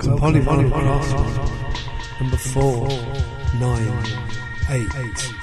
Welcome, Polyphonic Podcast number four, nine, eight.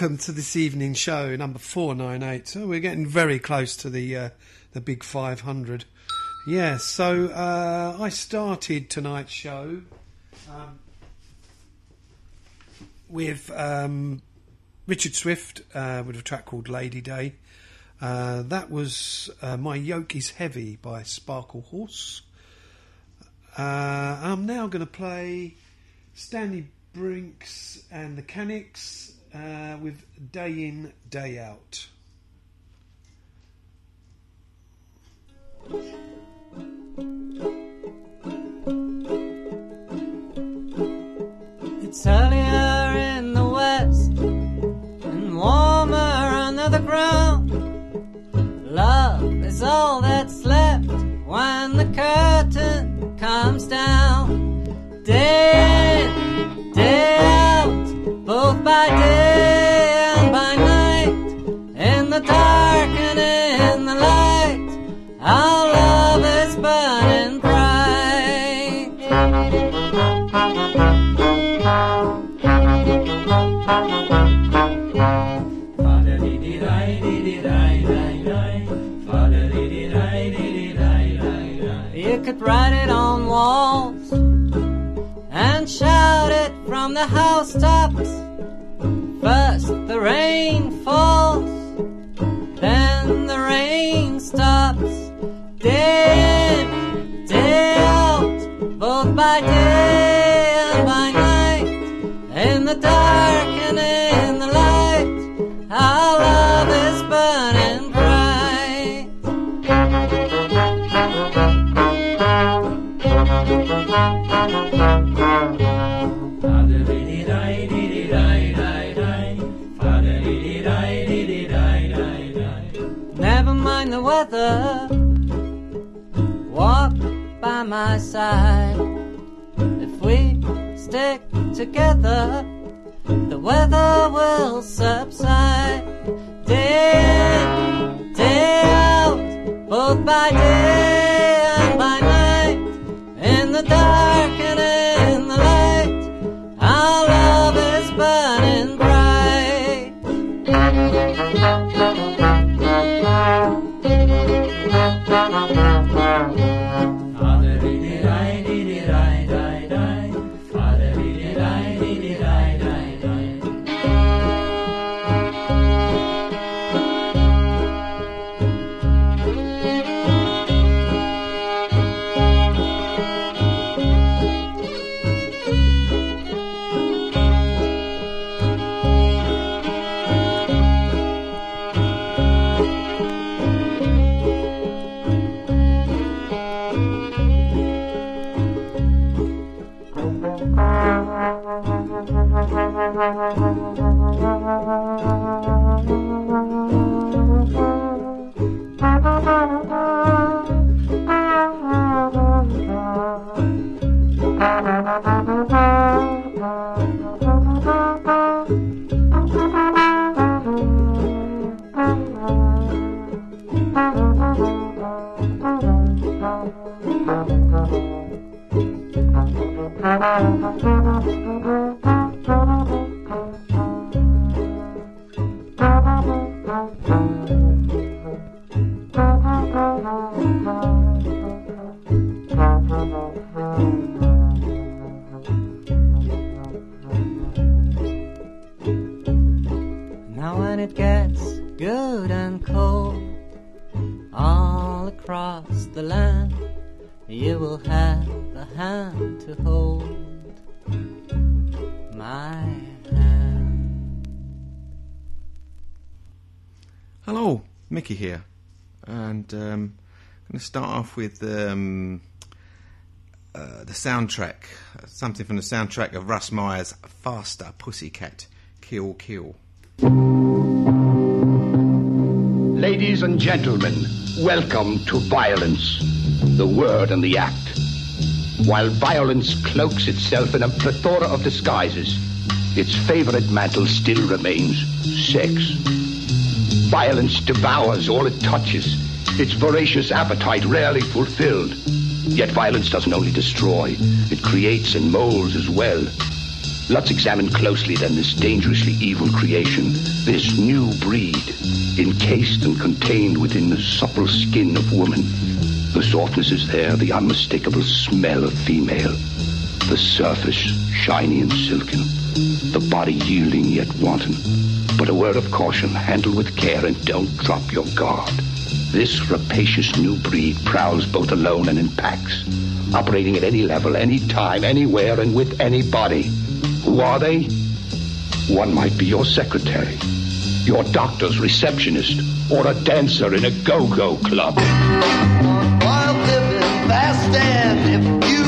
Welcome to this evening show, number four nine eight. So we're getting very close to the uh, the big five hundred. Yeah, so uh, I started tonight's show um, with um, Richard Swift uh, with a track called Lady Day. Uh, that was uh, My Yoke is Heavy by Sparklehorse. Uh, I'm now going to play Stanley Brinks and the Kaniks uh, with Day In, Day Out. It's earlier in the west and warmer under the ground. Love is all that's left when the curtain comes down. Day day out, both by day and by night. In the dark and in the light, our love is burning bright. You could write it on walls and shout it from the housetops. First the rain falls, then the rain stops. Day in, day out, both by day and by night. In the dark Walk by my side. If we stick together, the weather will subside. Off with um, uh, the soundtrack, something from the soundtrack of Russ Meyer's "Faster Pussycat, Kill Kill." Ladies and gentlemen, welcome to violence, the word and the act. While violence cloaks itself in a plethora of disguises, its favorite mantle still remains sex. Violence devours all it touches, its voracious appetite rarely fulfilled. Yet violence doesn't only destroy, it creates and molds as well. Let's examine closely then this dangerously evil creation, this new breed, encased and contained within the supple skin of woman. The softness is there, the unmistakable smell of female. The surface shiny and silken, the body yielding yet wanton. But a word of caution, handle with care and don't drop your guard. This rapacious new breed prowls both alone and in packs, operating at any level, any time, anywhere, and with anybody. Who are they? One might be your secretary, your doctor's receptionist, or a dancer in a go-go club. While living fast and if you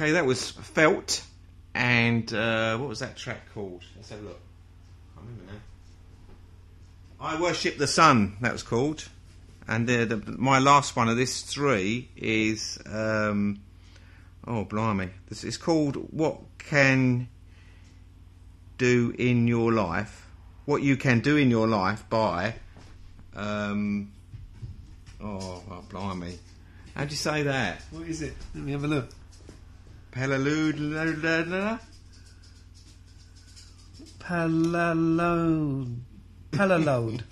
Okay, that was Felt, and uh, what was that track called? Let's have a look. I remember now. I Worship the Sun, that was called. And uh, the, my last one of this three is. Um, oh, blimey. This is called What Can Do in Your Life. What You Can Do in Your Life by. Um, oh, oh, blimey. How'd you say that? What is it? Let me have a look. Palaloo. Palalode. Palalode.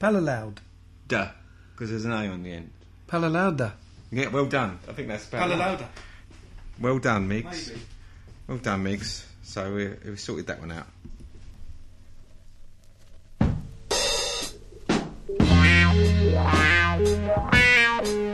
Palalode. Duh. Because there's an A on the end. Palalauda. Yeah, well done. I think that's about right. Palalauda. Well done, Migs. Maybe. Well done, Migs. So we, we sorted that one out. Τι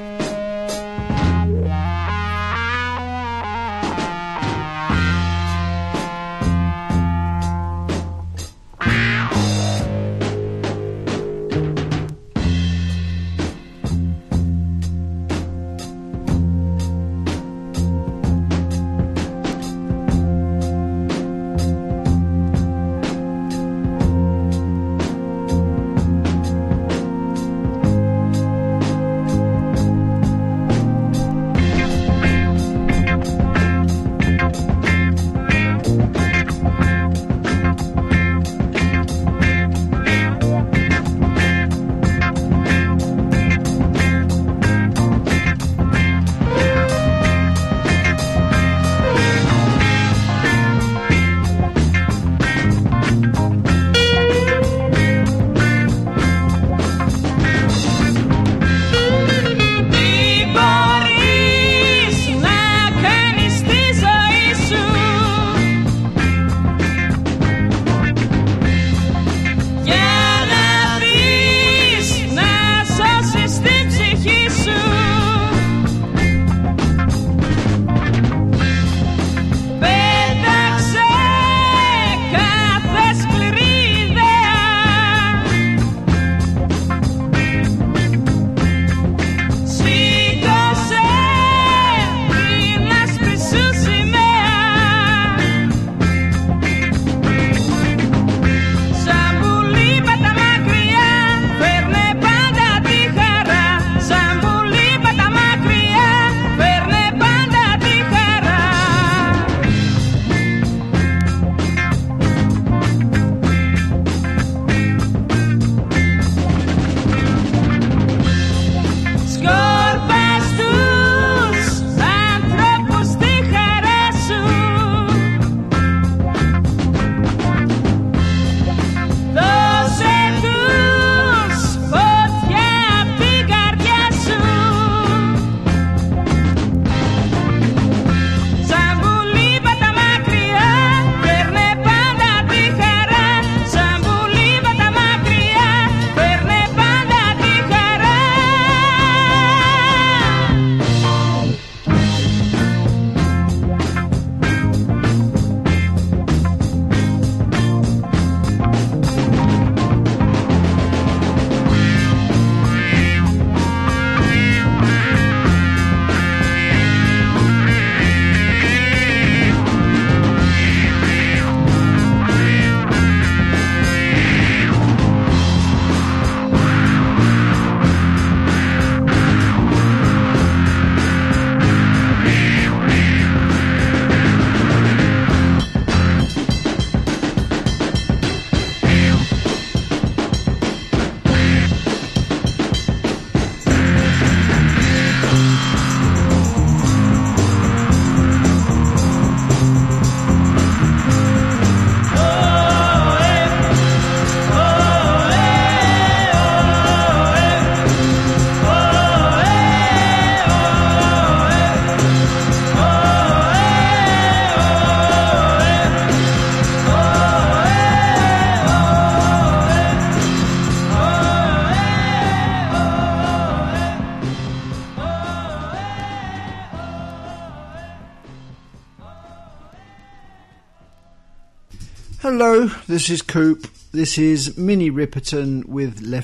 Hello, this is Coop. This is Minnie Riperton with Le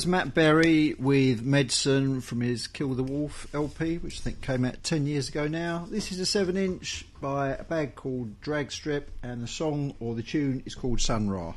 was Matt Berry with Medicine from his Kill the Wolf LP, which I think came out 10 years ago now. This is a 7 inch by a band called Dragstrip, and the song or the tune is called Sun Ra.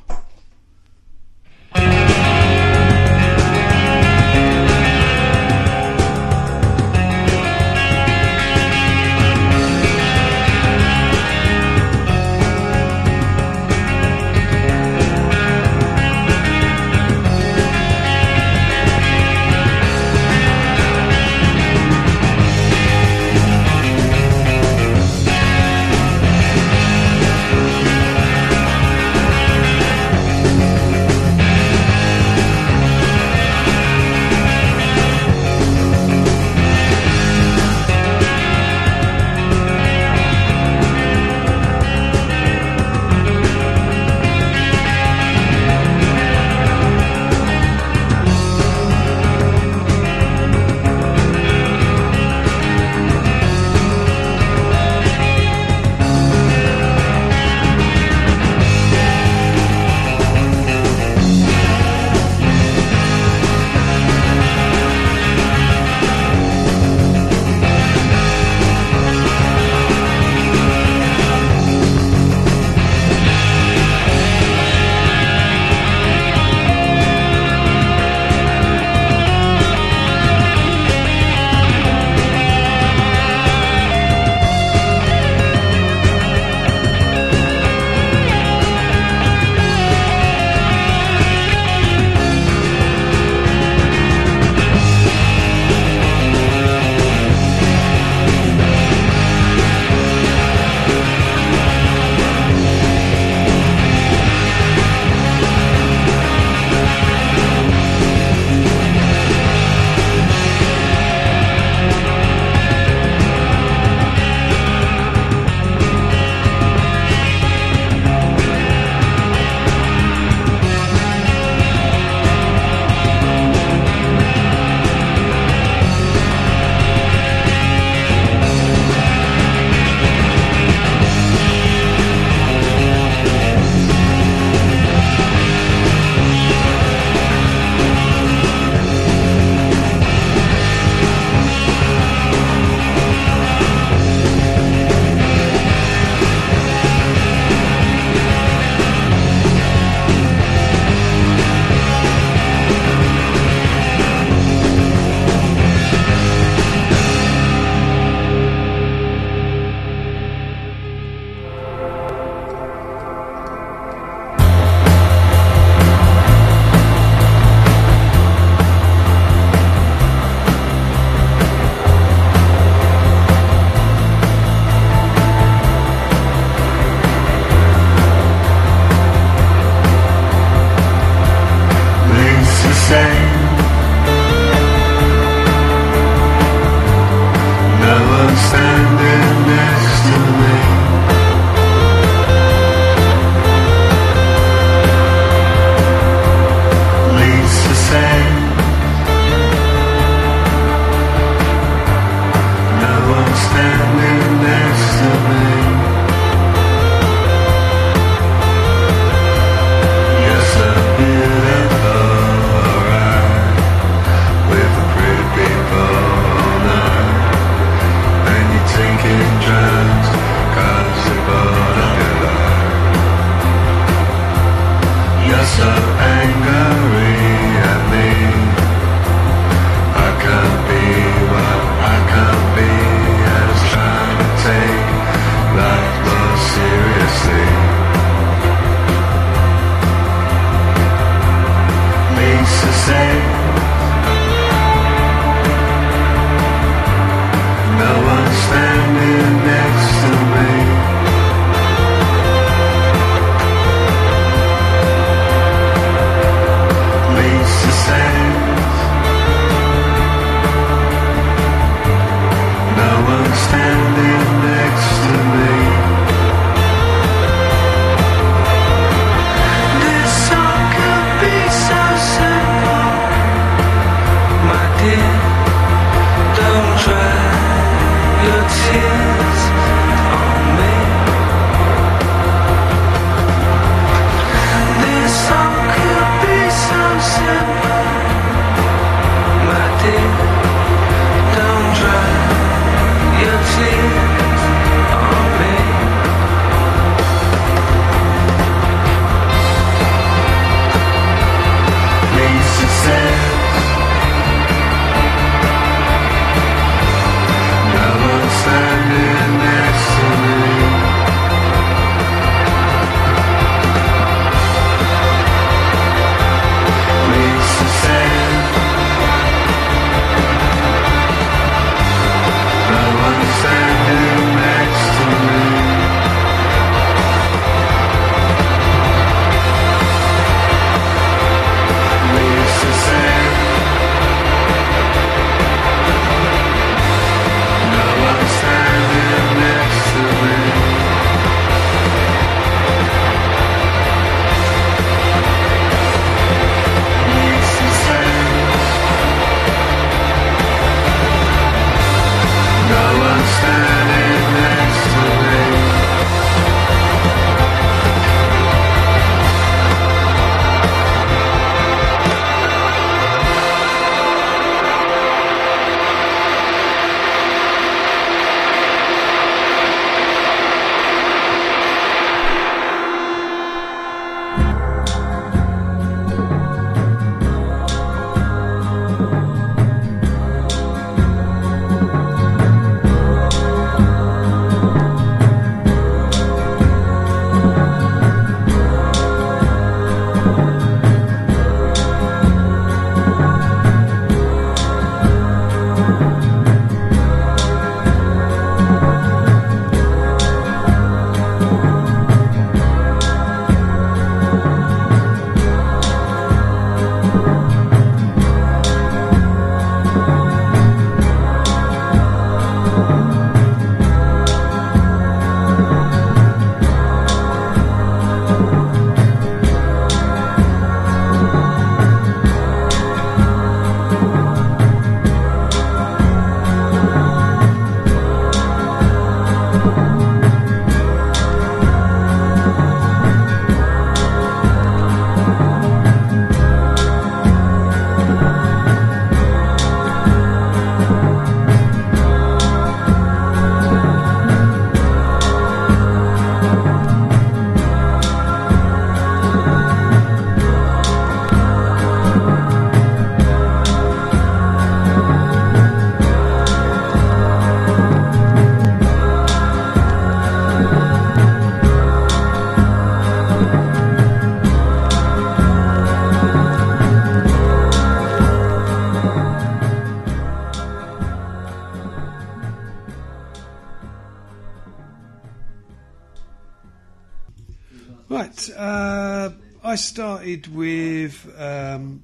I started with. Um,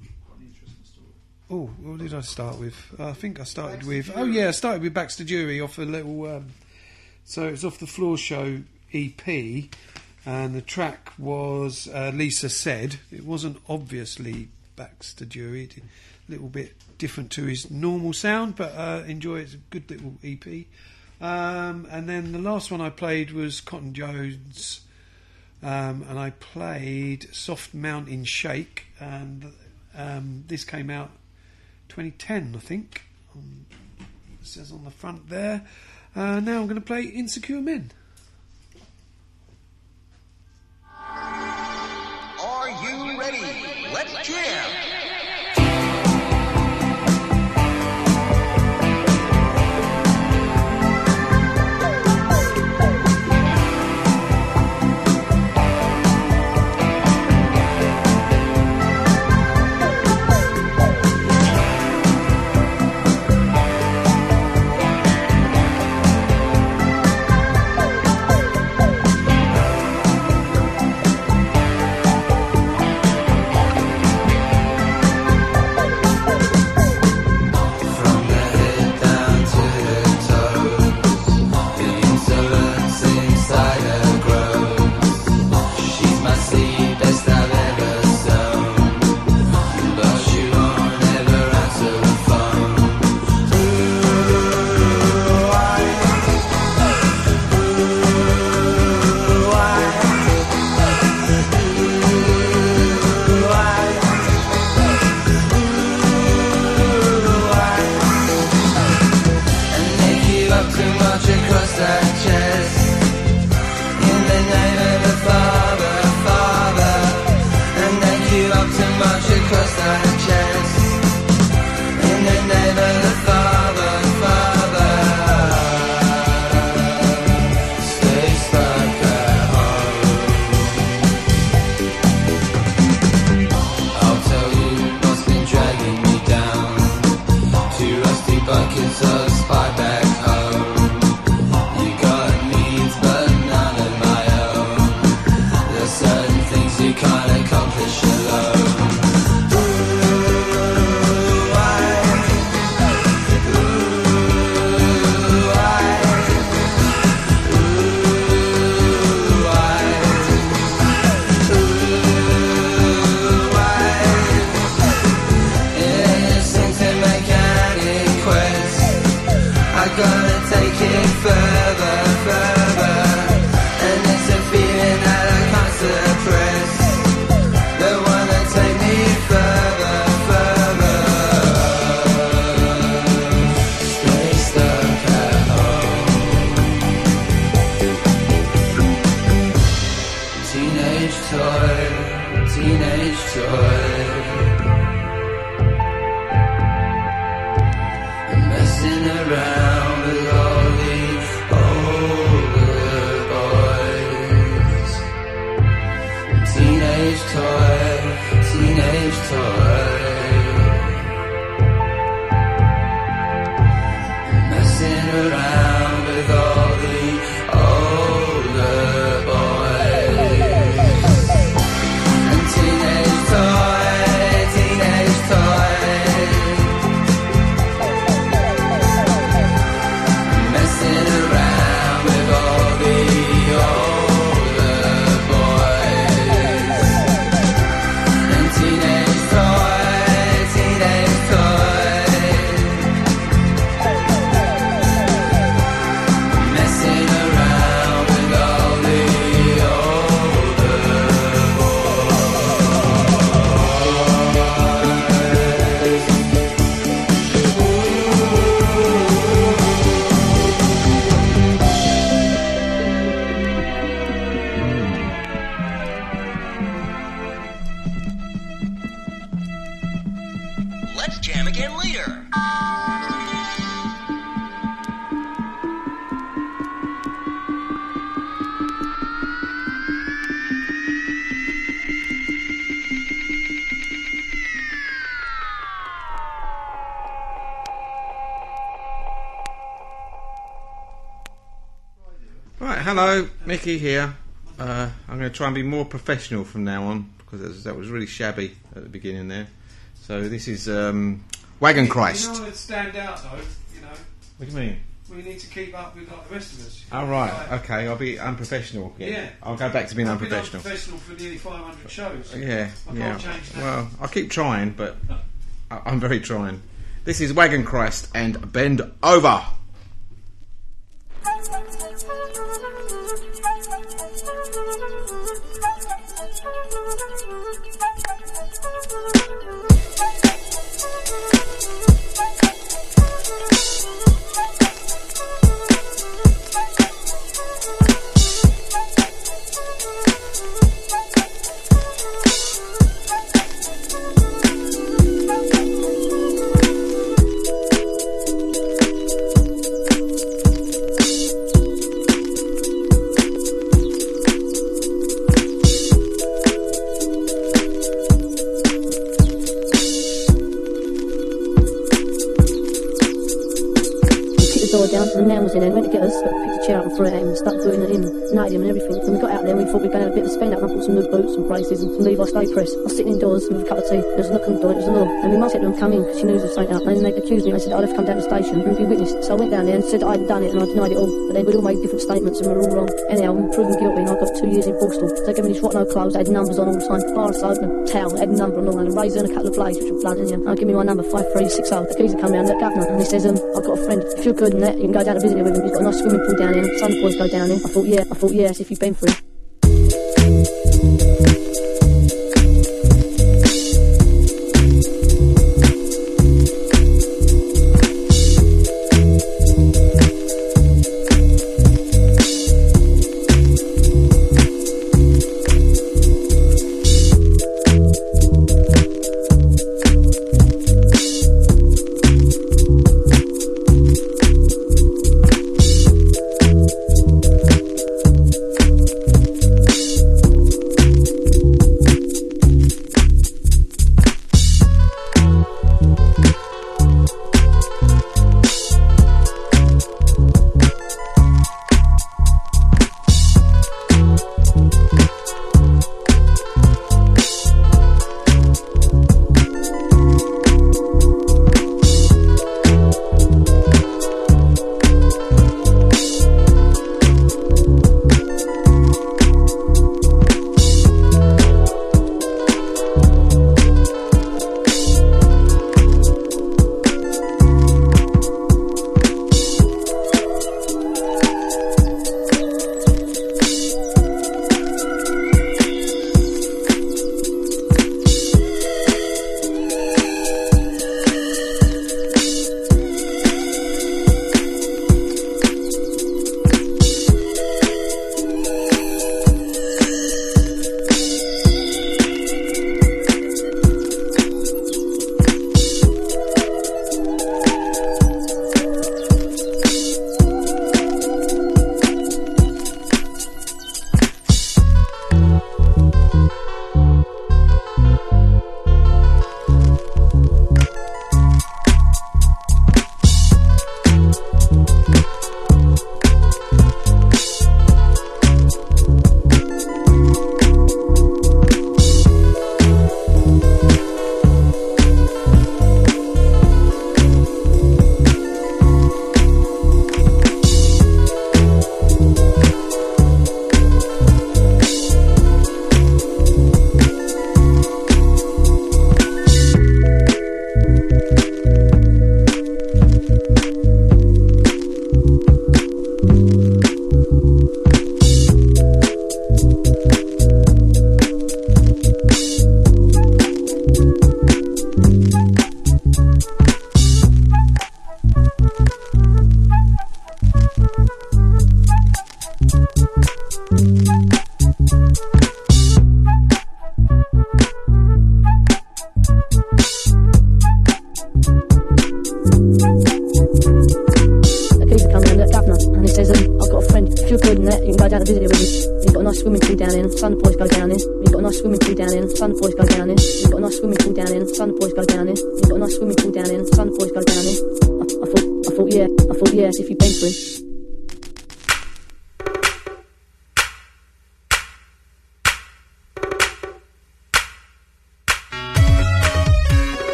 oh, what did I start with? I think I started with. Oh yeah, I started with Baxter Dury off a little. Um, so it's off the Floor Show EP, and the track was uh, Lisa said. It wasn't obviously Baxter Dury. A little bit different to his normal sound, but uh, enjoy it. It's a good little EP. Um, and then the last one I played was Cotton Jones um, and I played Soft Mountain Shake, and um, this came out 2010, I think. Um, it says on the front there. Uh, now I'm going to play Insecure Men. Are you ready? Let's jam. Hello, Mickey here. Uh, I'm going to try and be more professional from now on because that was, that was really shabby at the beginning there. So this is um, Wagon Christ. You don't want stand out though. You know, What do you mean? we need to keep up with like the rest of us. Oh right, okay. I'll be unprofessional. again. Yeah. I'll go back to being I've been unprofessional. unprofessional for nearly 500 shows. Yeah, I yeah. can't change that. Well, I'll keep trying, but I'm very trying. This is Wagon Christ and Bend Over. Boots and braces and some Press. I was sitting indoors with a cup of tea, there was a knock on the door, it was the law. And my mum said to them, come in, because she knew there was something up. And then they accused me, they said I'd have come down to the station and be witness. So I went down there and said I hadn't done it, and I denied it all. But they would all made different statements, and we were all wrong. Anyhow, we were proven guilty, and I got two years in. So they gave me these rotten clothes, they had numbers on all the time, bar and a towel, had a number on all, and a razor and a couple of blades, which were blood in you. And I give me my number, 5360. The keys geezer come round, the governor, and he says, um, I've got a friend, if you're good in that, you can go down and visit him with him. He's got a nice swimming pool down here, some boys go down there. I thought, yeah, I thought, yeah, as if you've been through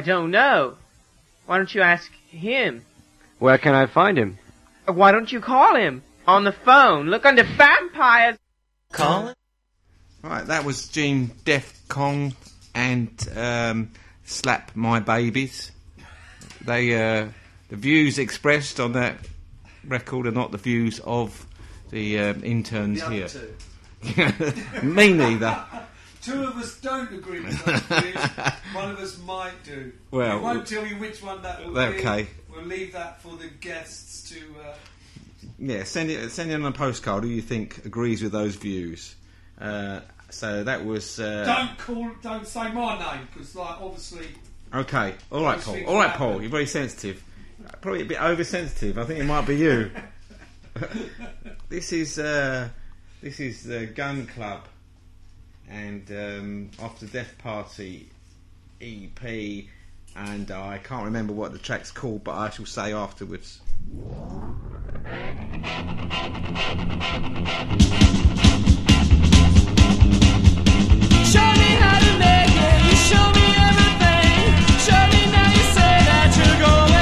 I don't know. Why don't you ask him? Where can I find him? Why don't you call him? On the phone. Look under vampires. Colin? Right, that was Gene Defcon and um, Slap My Babies. They uh, the views expressed on that record are not the views of the um, interns here. Me neither. Two of us don't agree with those views. One of us might do. Well, we won't tell you which one that will be Okay. We'll leave that for the guests to. Uh, Yeah, send it send it on a postcard who you think agrees with those views. Uh, so that was uh, don't call. Don't say my name because, like, obviously. okay. All right, Paul. All right. Paul. You're very sensitive. Probably a bit oversensitive. I think it might be you. this is uh, this is the Gun Club and um, After Death Party EP, and I can't remember what the track's called, but I shall say afterwards. Show me how to make it. You show me everything. Now. You say that you're going.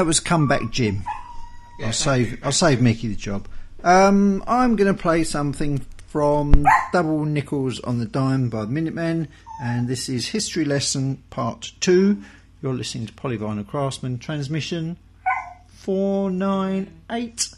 that was comeback Jim. Yeah, I'll save you, I'll save Mickey the job. Um, I'm going to play something from Double Nickels on the Dime by the Minutemen, and this is History Lesson Part 2. You're listening to Polyvinyl Craftsmen Transmission 498.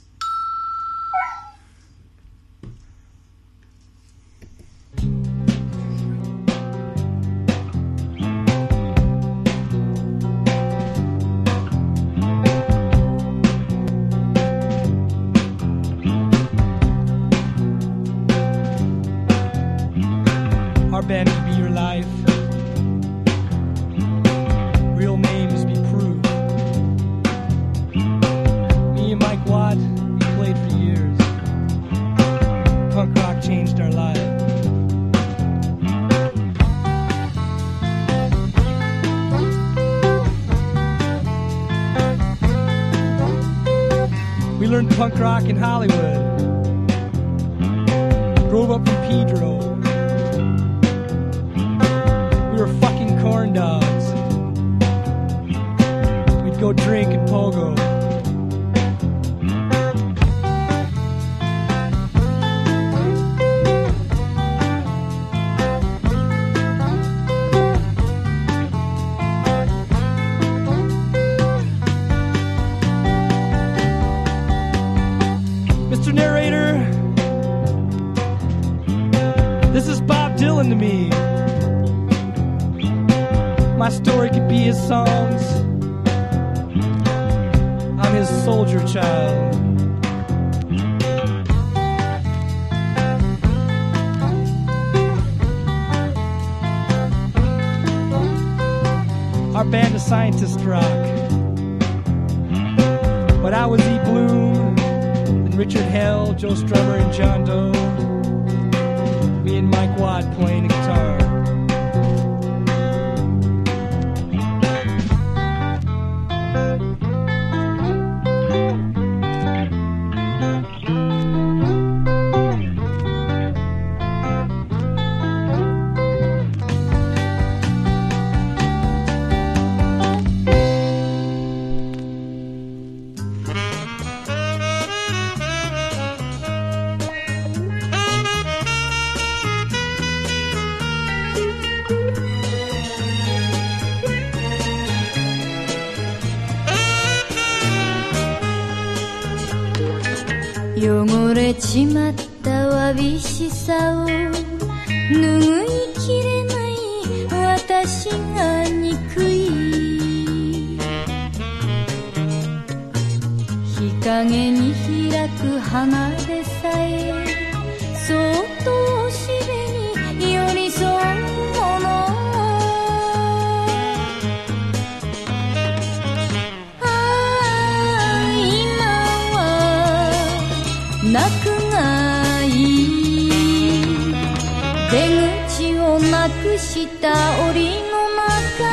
した檻の中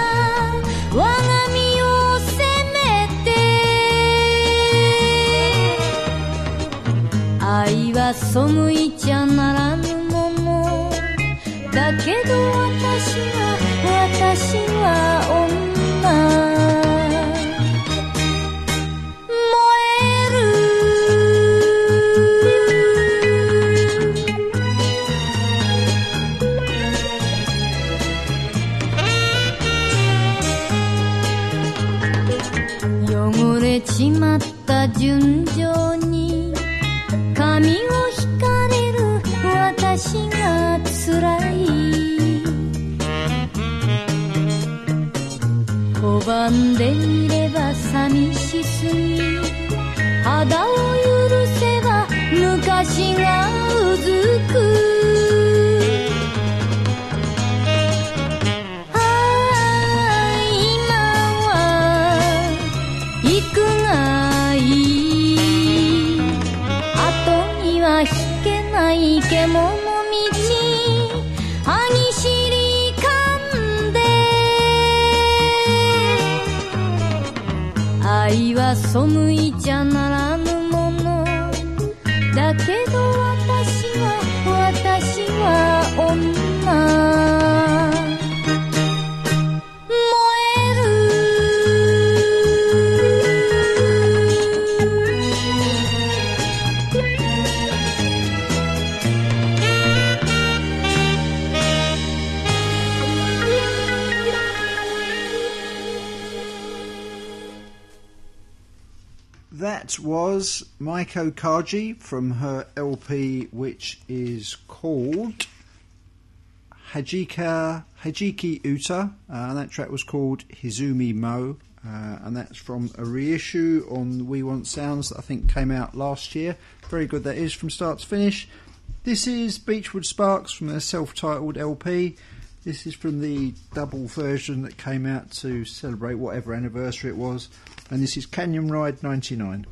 我が身を責めて愛は背い Echo Kaji from her LP, which is called Hajika Hajiki Uta. Uh, that track was called Hizomi Moe, uh, and that's from a reissue on We Want Sounds that I think came out last year. Very good, that is from start to finish. This is Beachwood Sparks from their self titled LP. This is from the double version that came out to celebrate whatever anniversary it was, and this is Canyon Ride 99.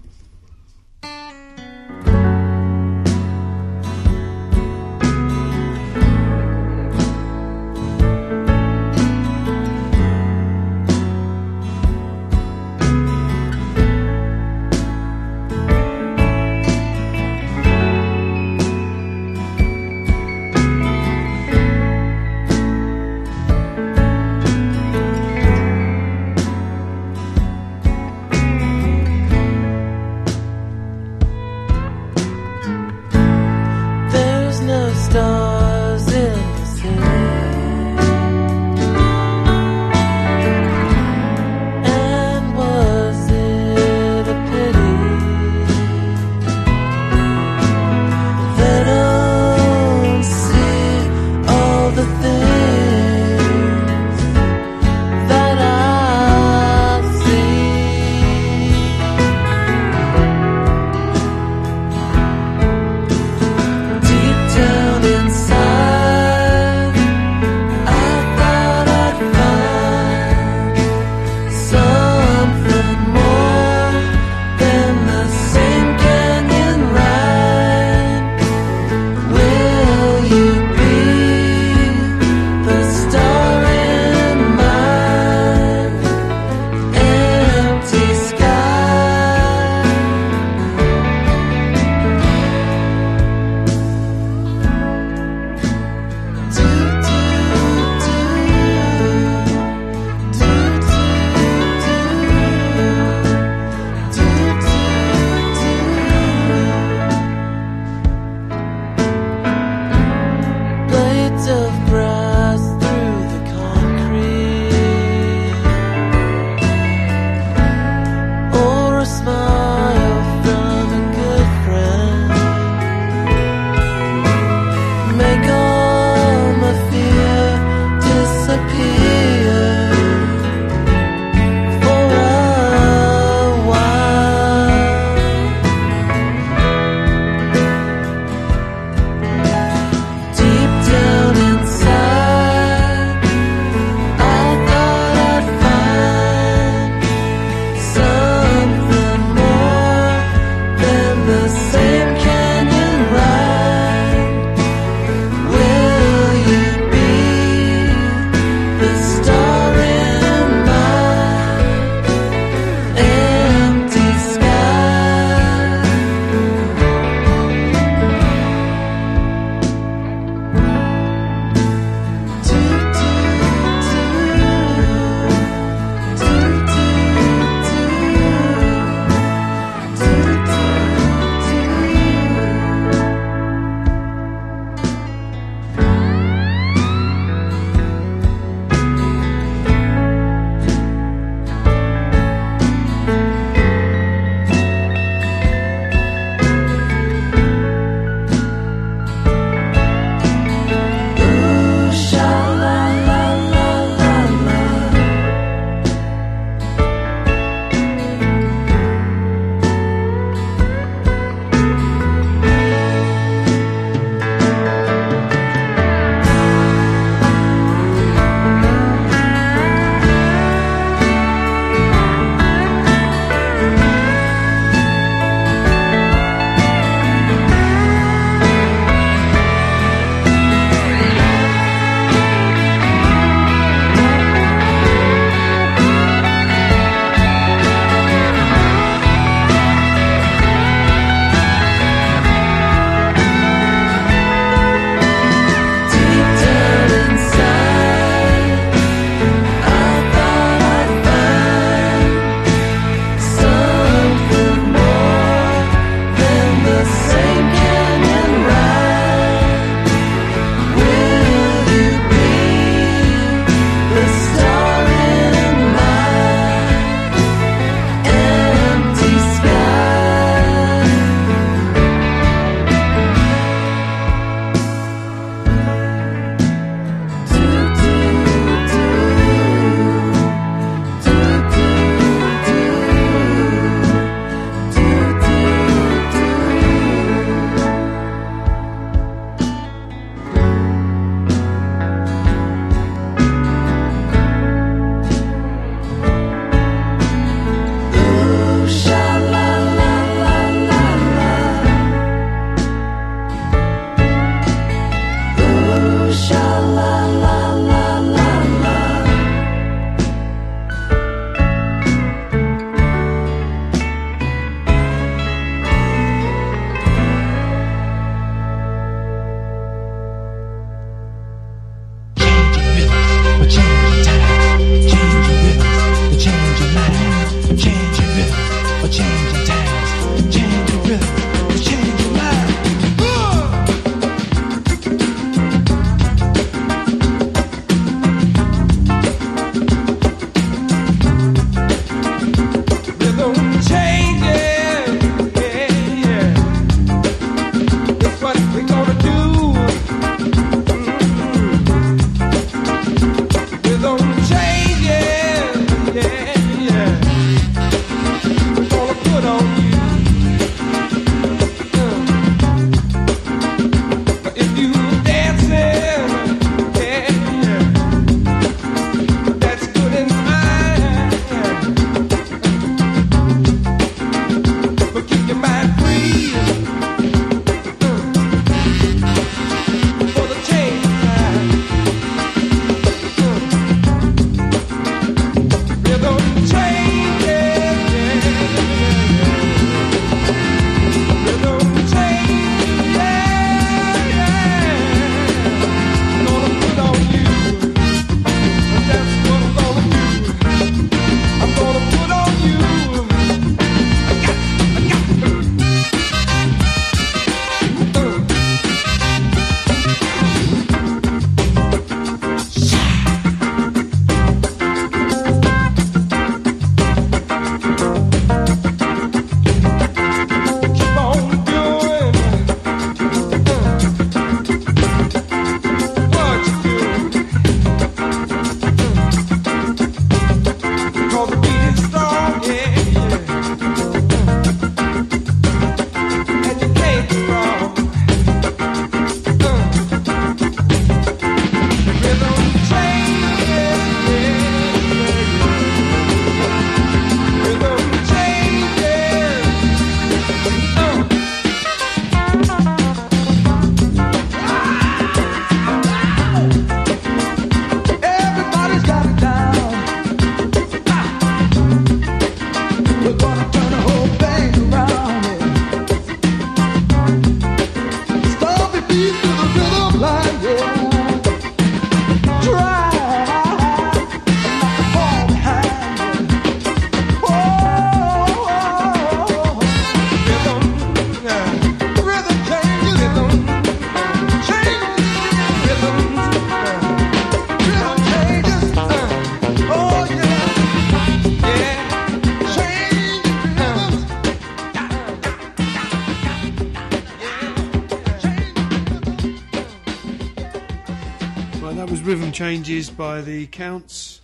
changes by the counts.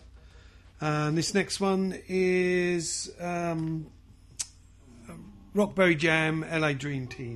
And this next one is um, Rockberry Jam LA Dream Team.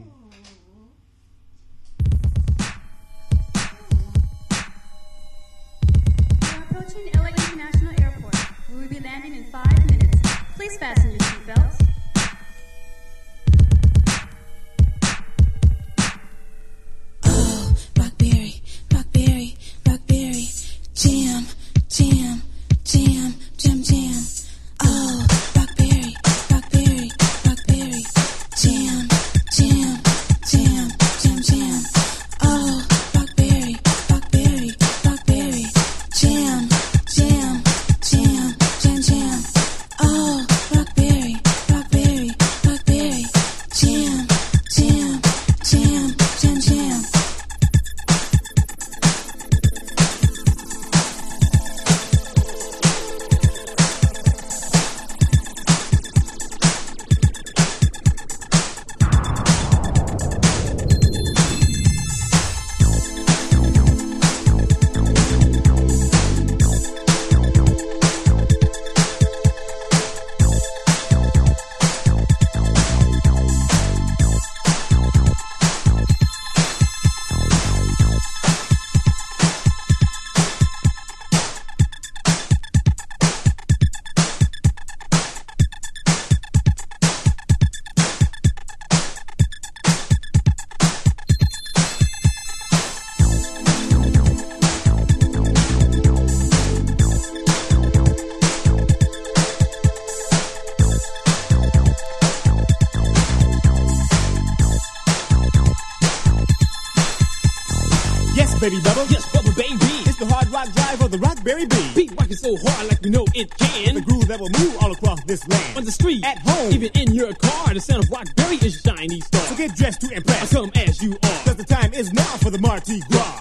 On the street, at home, even in your car, the sound of rockberry is shiny star. So get dressed to impress. I come as you are. Cause the time is now for the Mardi Gras.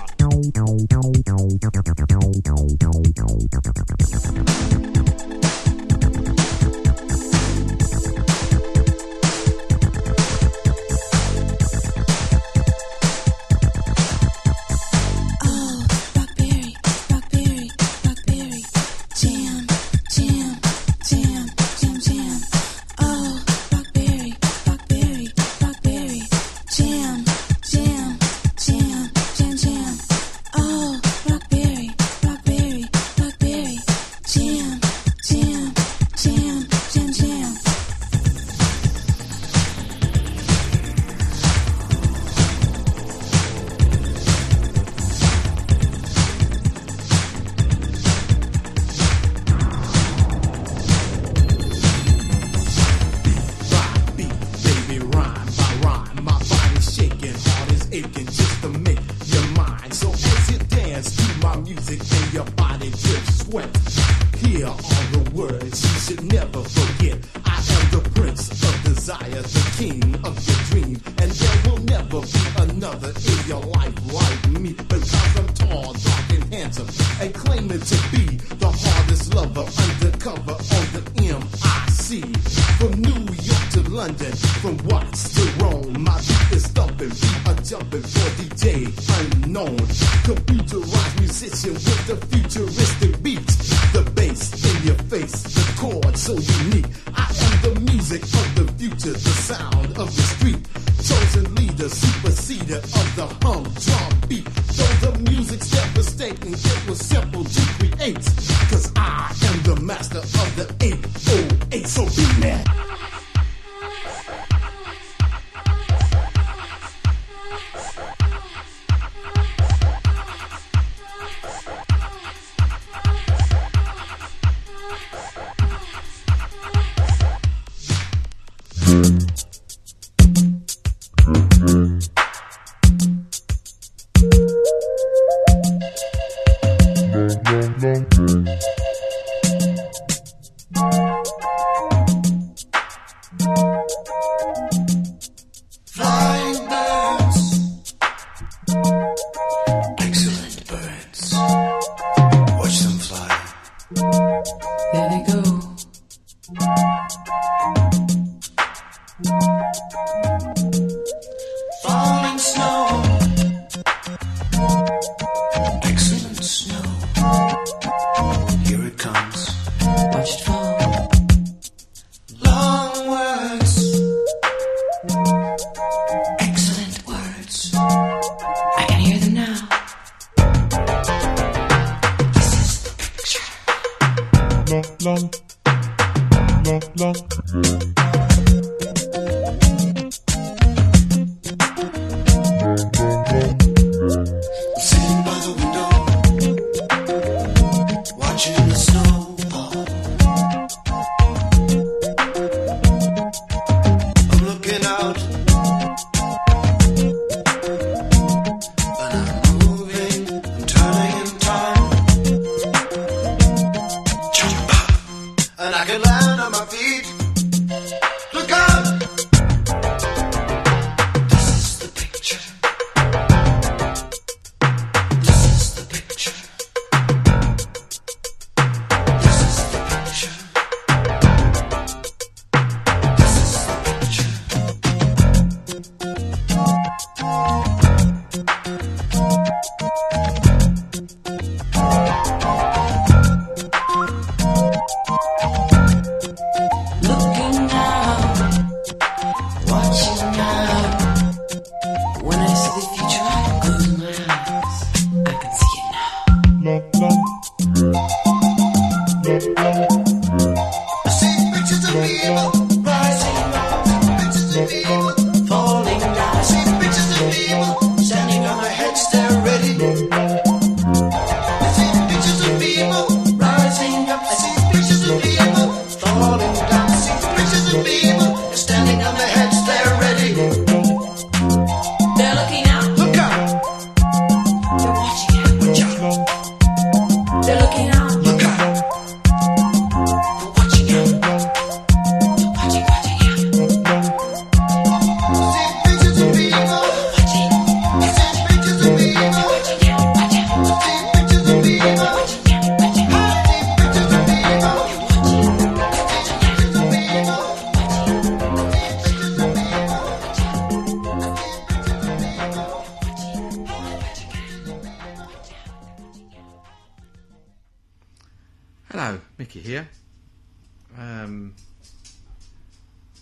Here. Um,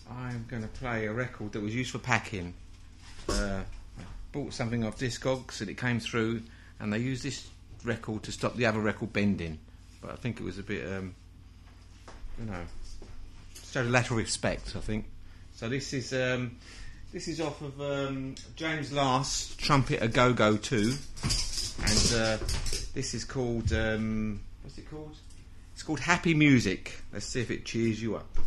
I'm going to play a record that was used for packing. Uh, bought something off Discogs and it came through, and they used this record to stop the other record bending. But I think it was a bit, um, you know, showed a lack respect. I think. So this is um, this is off of um, James Last Trumpet a Go Go Two, and uh, this is called um, what's it called? It's called Happy Music. Let's see if it cheers you up.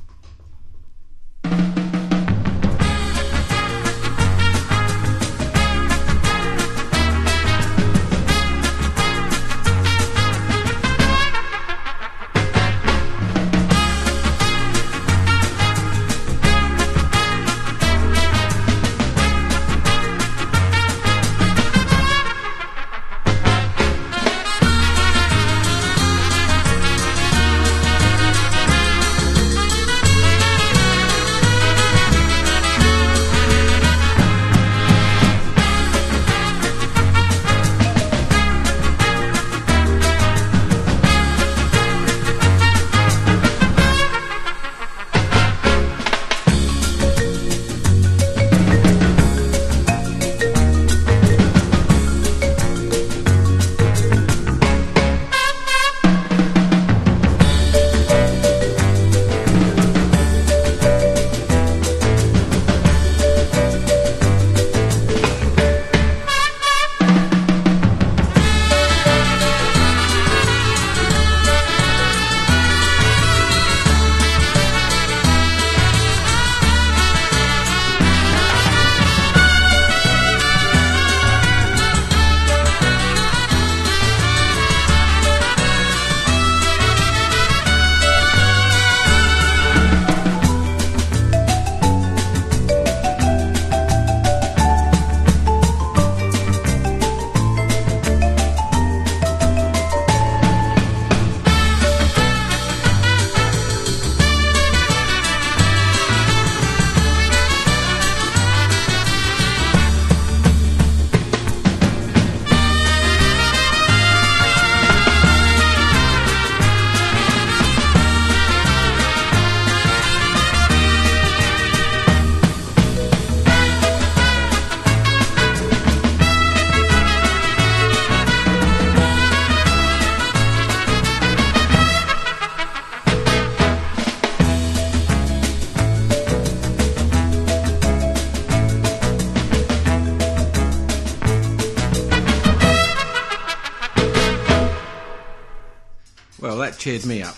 Cheered me up.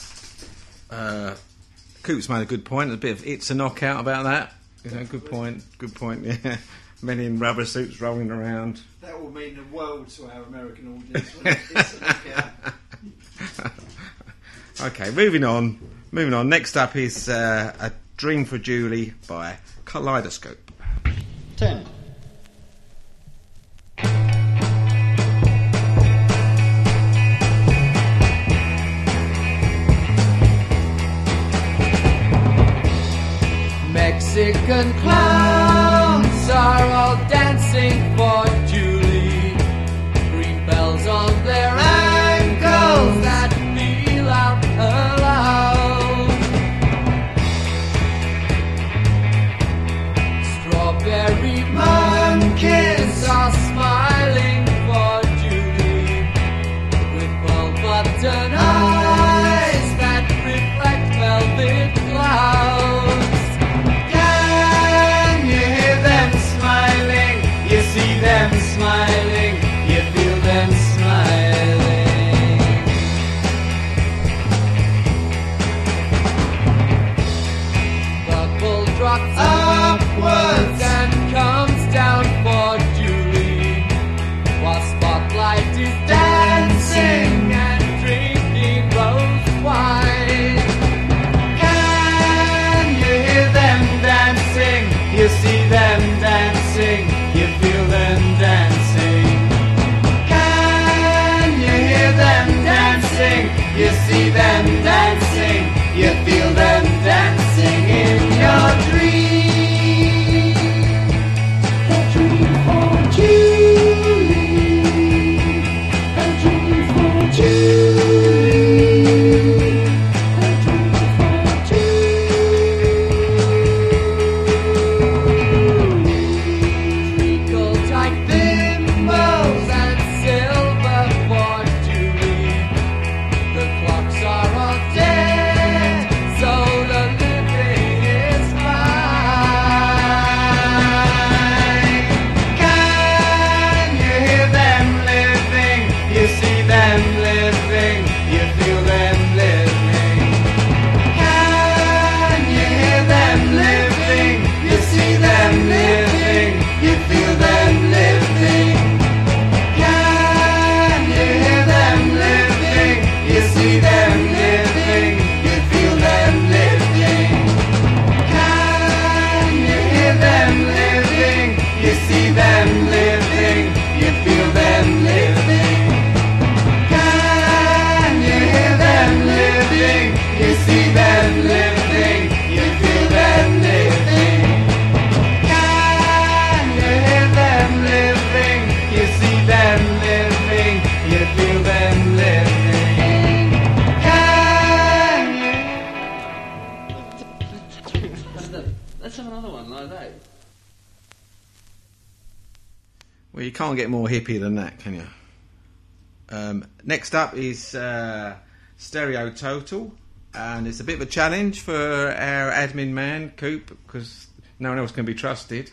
Uh, Coop's made a good point. A bit of it's a knockout about that. You know, good point. Good point. Yeah, men in rubber suits rolling around. That will mean the world to our American audience. It's a knockout. Okay, moving on. Moving on. Next up is uh, a Dream for Julie by Kaleidoscope. Ten. Mexican clowns are all dancing for Julie. More hippie than that, can you? Um, next up is uh, Stereo Total, and it's a bit of a challenge for our admin man Coop because no one else can be trusted.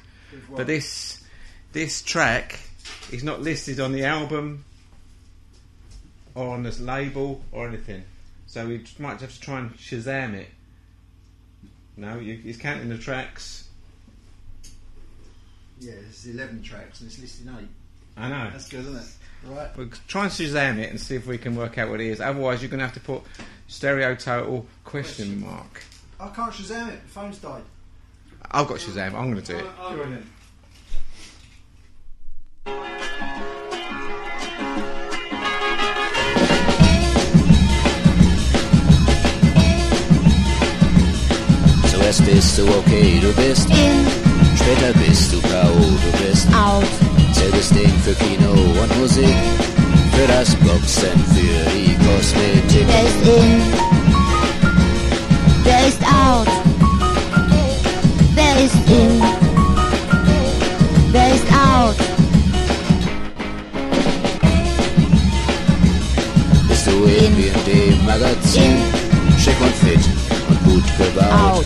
But this this track is not listed on the album or on this label or anything, so we might have to try and Shazam it. No, you, he's counting the tracks. Yeah, it's 11 tracks and it's listed 8. I know. That's good, isn't it? Right. We'll try and Shazam it and see if we can work out what it is. Otherwise, you're going to have to put stereo total question mark. I can't Shazam it. The phone's died. I've got Shazam. I'm going to do it. Go on then. Zuerst bist du okay, du bist in. Später bist du K.O., du bist out. Selbes Ding für Kino und Musik. Für das Boxen, für die Kosmetik. Wer ist in? Wer ist out? Wer ist in? Wer ist out? Bist du in wie in dem Magazin? Schick und fit und gut gebaut.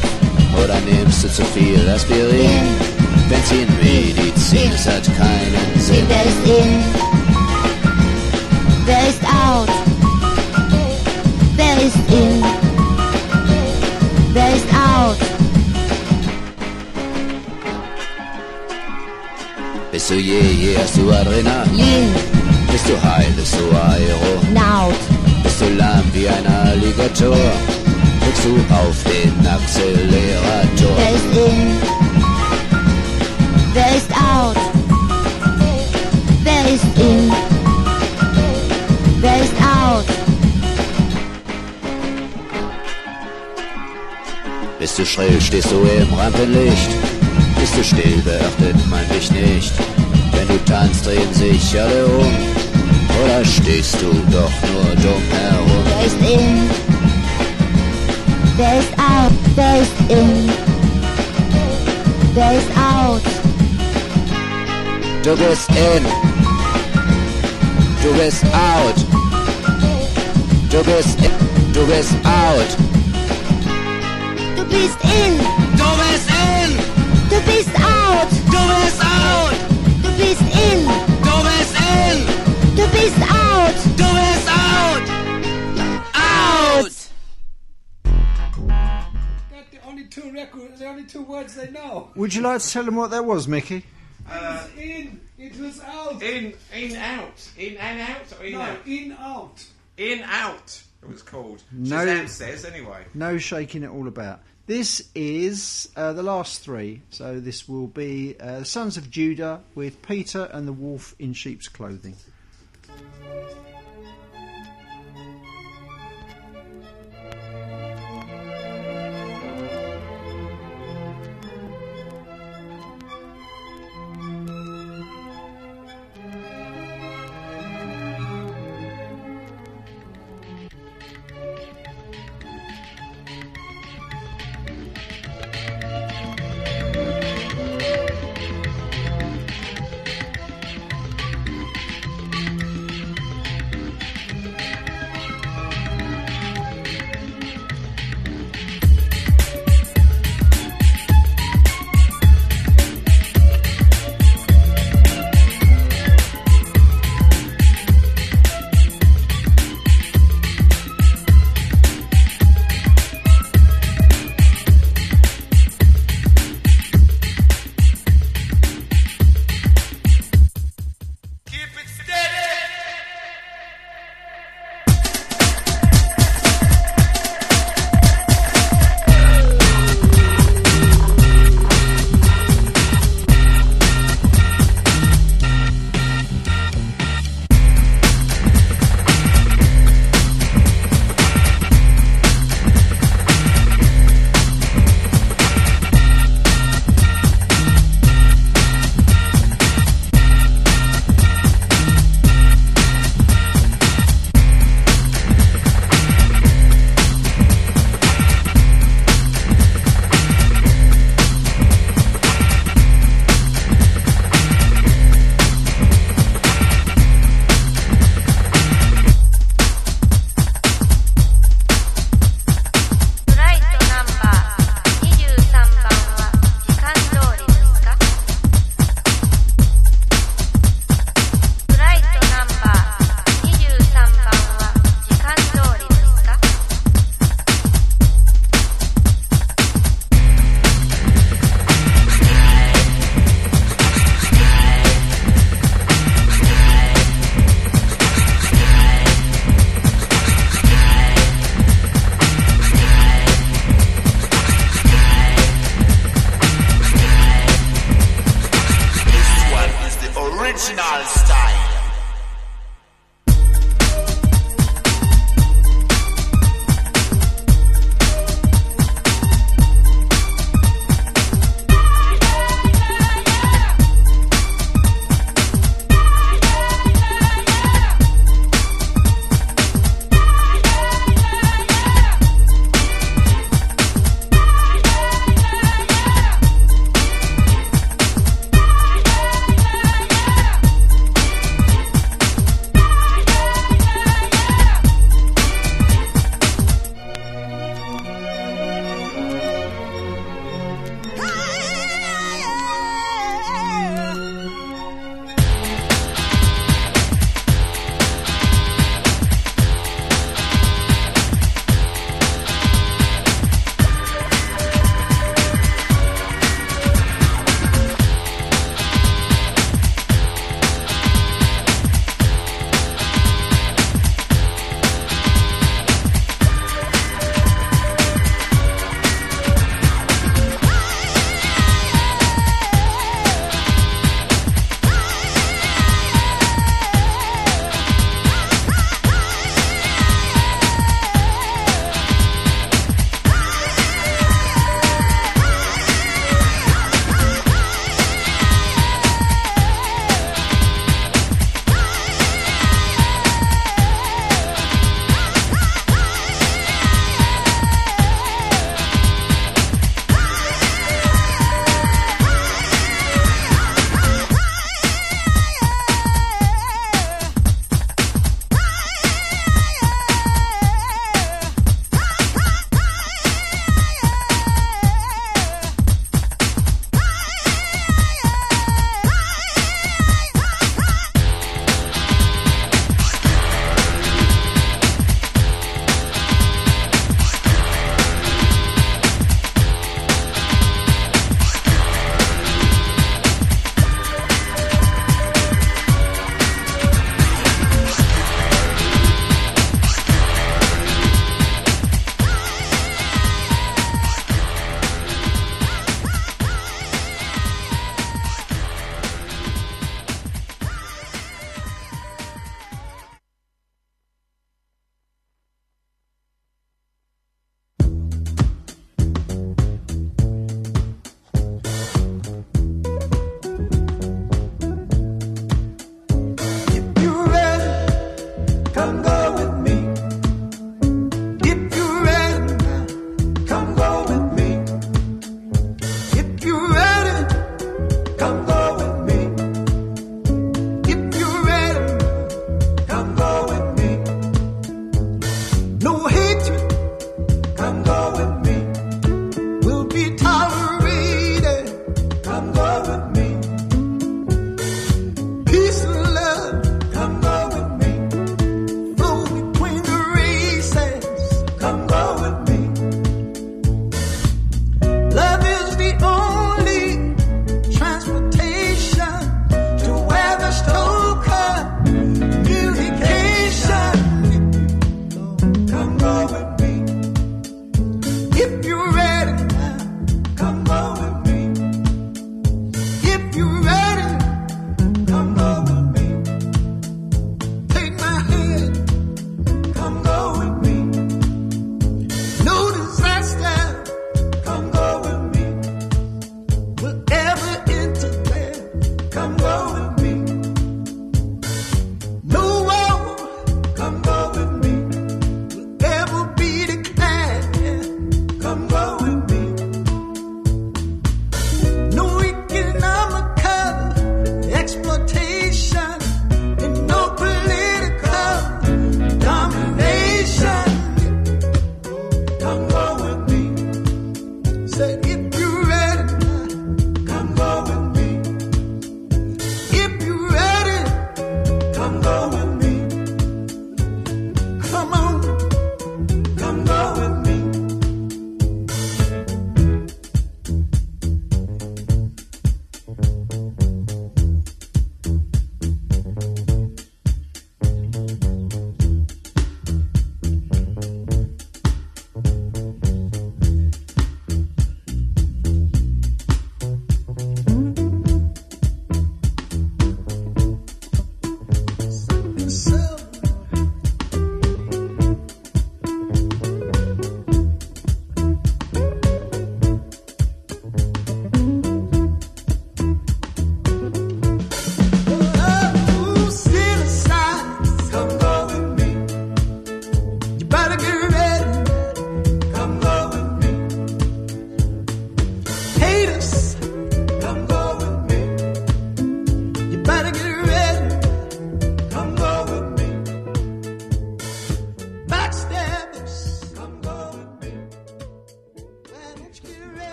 Oder nimmst du zu viel Aspirin? Benzin, Medizin, es hat keinen Sinn. Wer ist in? Wer ist out? Wer ist in, wer ist out. Bist du je, je hast du Adrenalin? Yin, Bist du high, bist du Aero? out. Bist du lahm wie ein Alligator? Drückst du auf den Accelerator? Wer ist in, wer ist out. Wer ist in, wer ist out. Bist du schrill, stehst du im Rampenlicht? Bist du still, beachtet man dich nicht? Wenn du tanzt, drehen sich alle um. Oder stehst du doch nur dumm herum? Wer ist in, wer ist out. Wer ist in, wer ist out. Du bist in. Du bist out. Du bist in. Du bist out. Du bist in, Du bist in. du bist out. Du bist out. Du bist in, Du bist in. du bist out. Du bist out. Out. That's the only two records, the only two words they know. Would you like to tell them what that was, Mickey? Uh, in, it was out. In, in, out. In and out or in no, out? in, out. In, out. It was called. No. Shazam says anyway. No shaking it all about. This is uh, the last three. So this will be uh, Sons of Judah with Peter and the Wolf in sheep's clothing.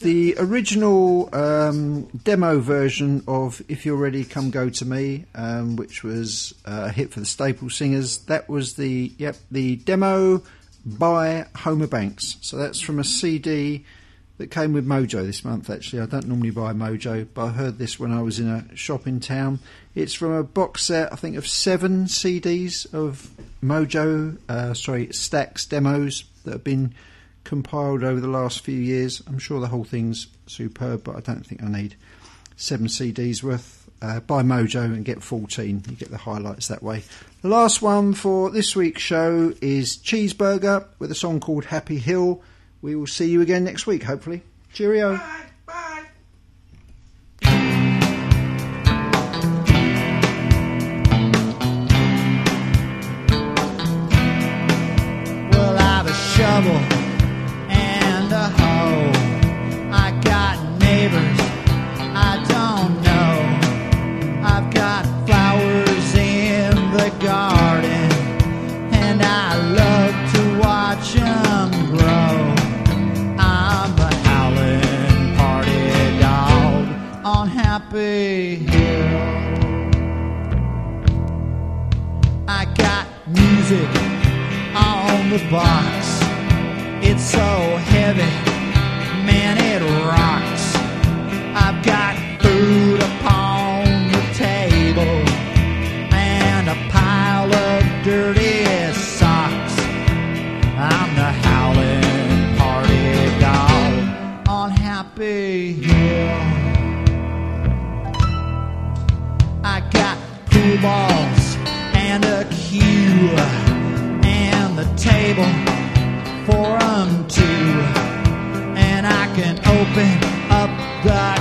The original um, demo version of If You're Ready, Come Go to Me, um, which was uh, a hit for the Staple Singers. That was the yep the demo by Homer Banks. So that's from a CD that came with Mojo this month. Actually, I don't normally buy Mojo, but I heard this when I was in a shop in town. It's from a box set, I think, of seven CDs of Mojo, uh, sorry, Stax demos that have been compiled over the last few years. I'm sure the whole thing's superb, but I don't think I need seven CDs worth. Uh, buy Mojo and get 14. You get the highlights that way. The last one for this week's show is Cheeseburger with a song called Happy Hill. We will see you again next week, hopefully. Cheerio. Well, I've a shovel box. It's so open up the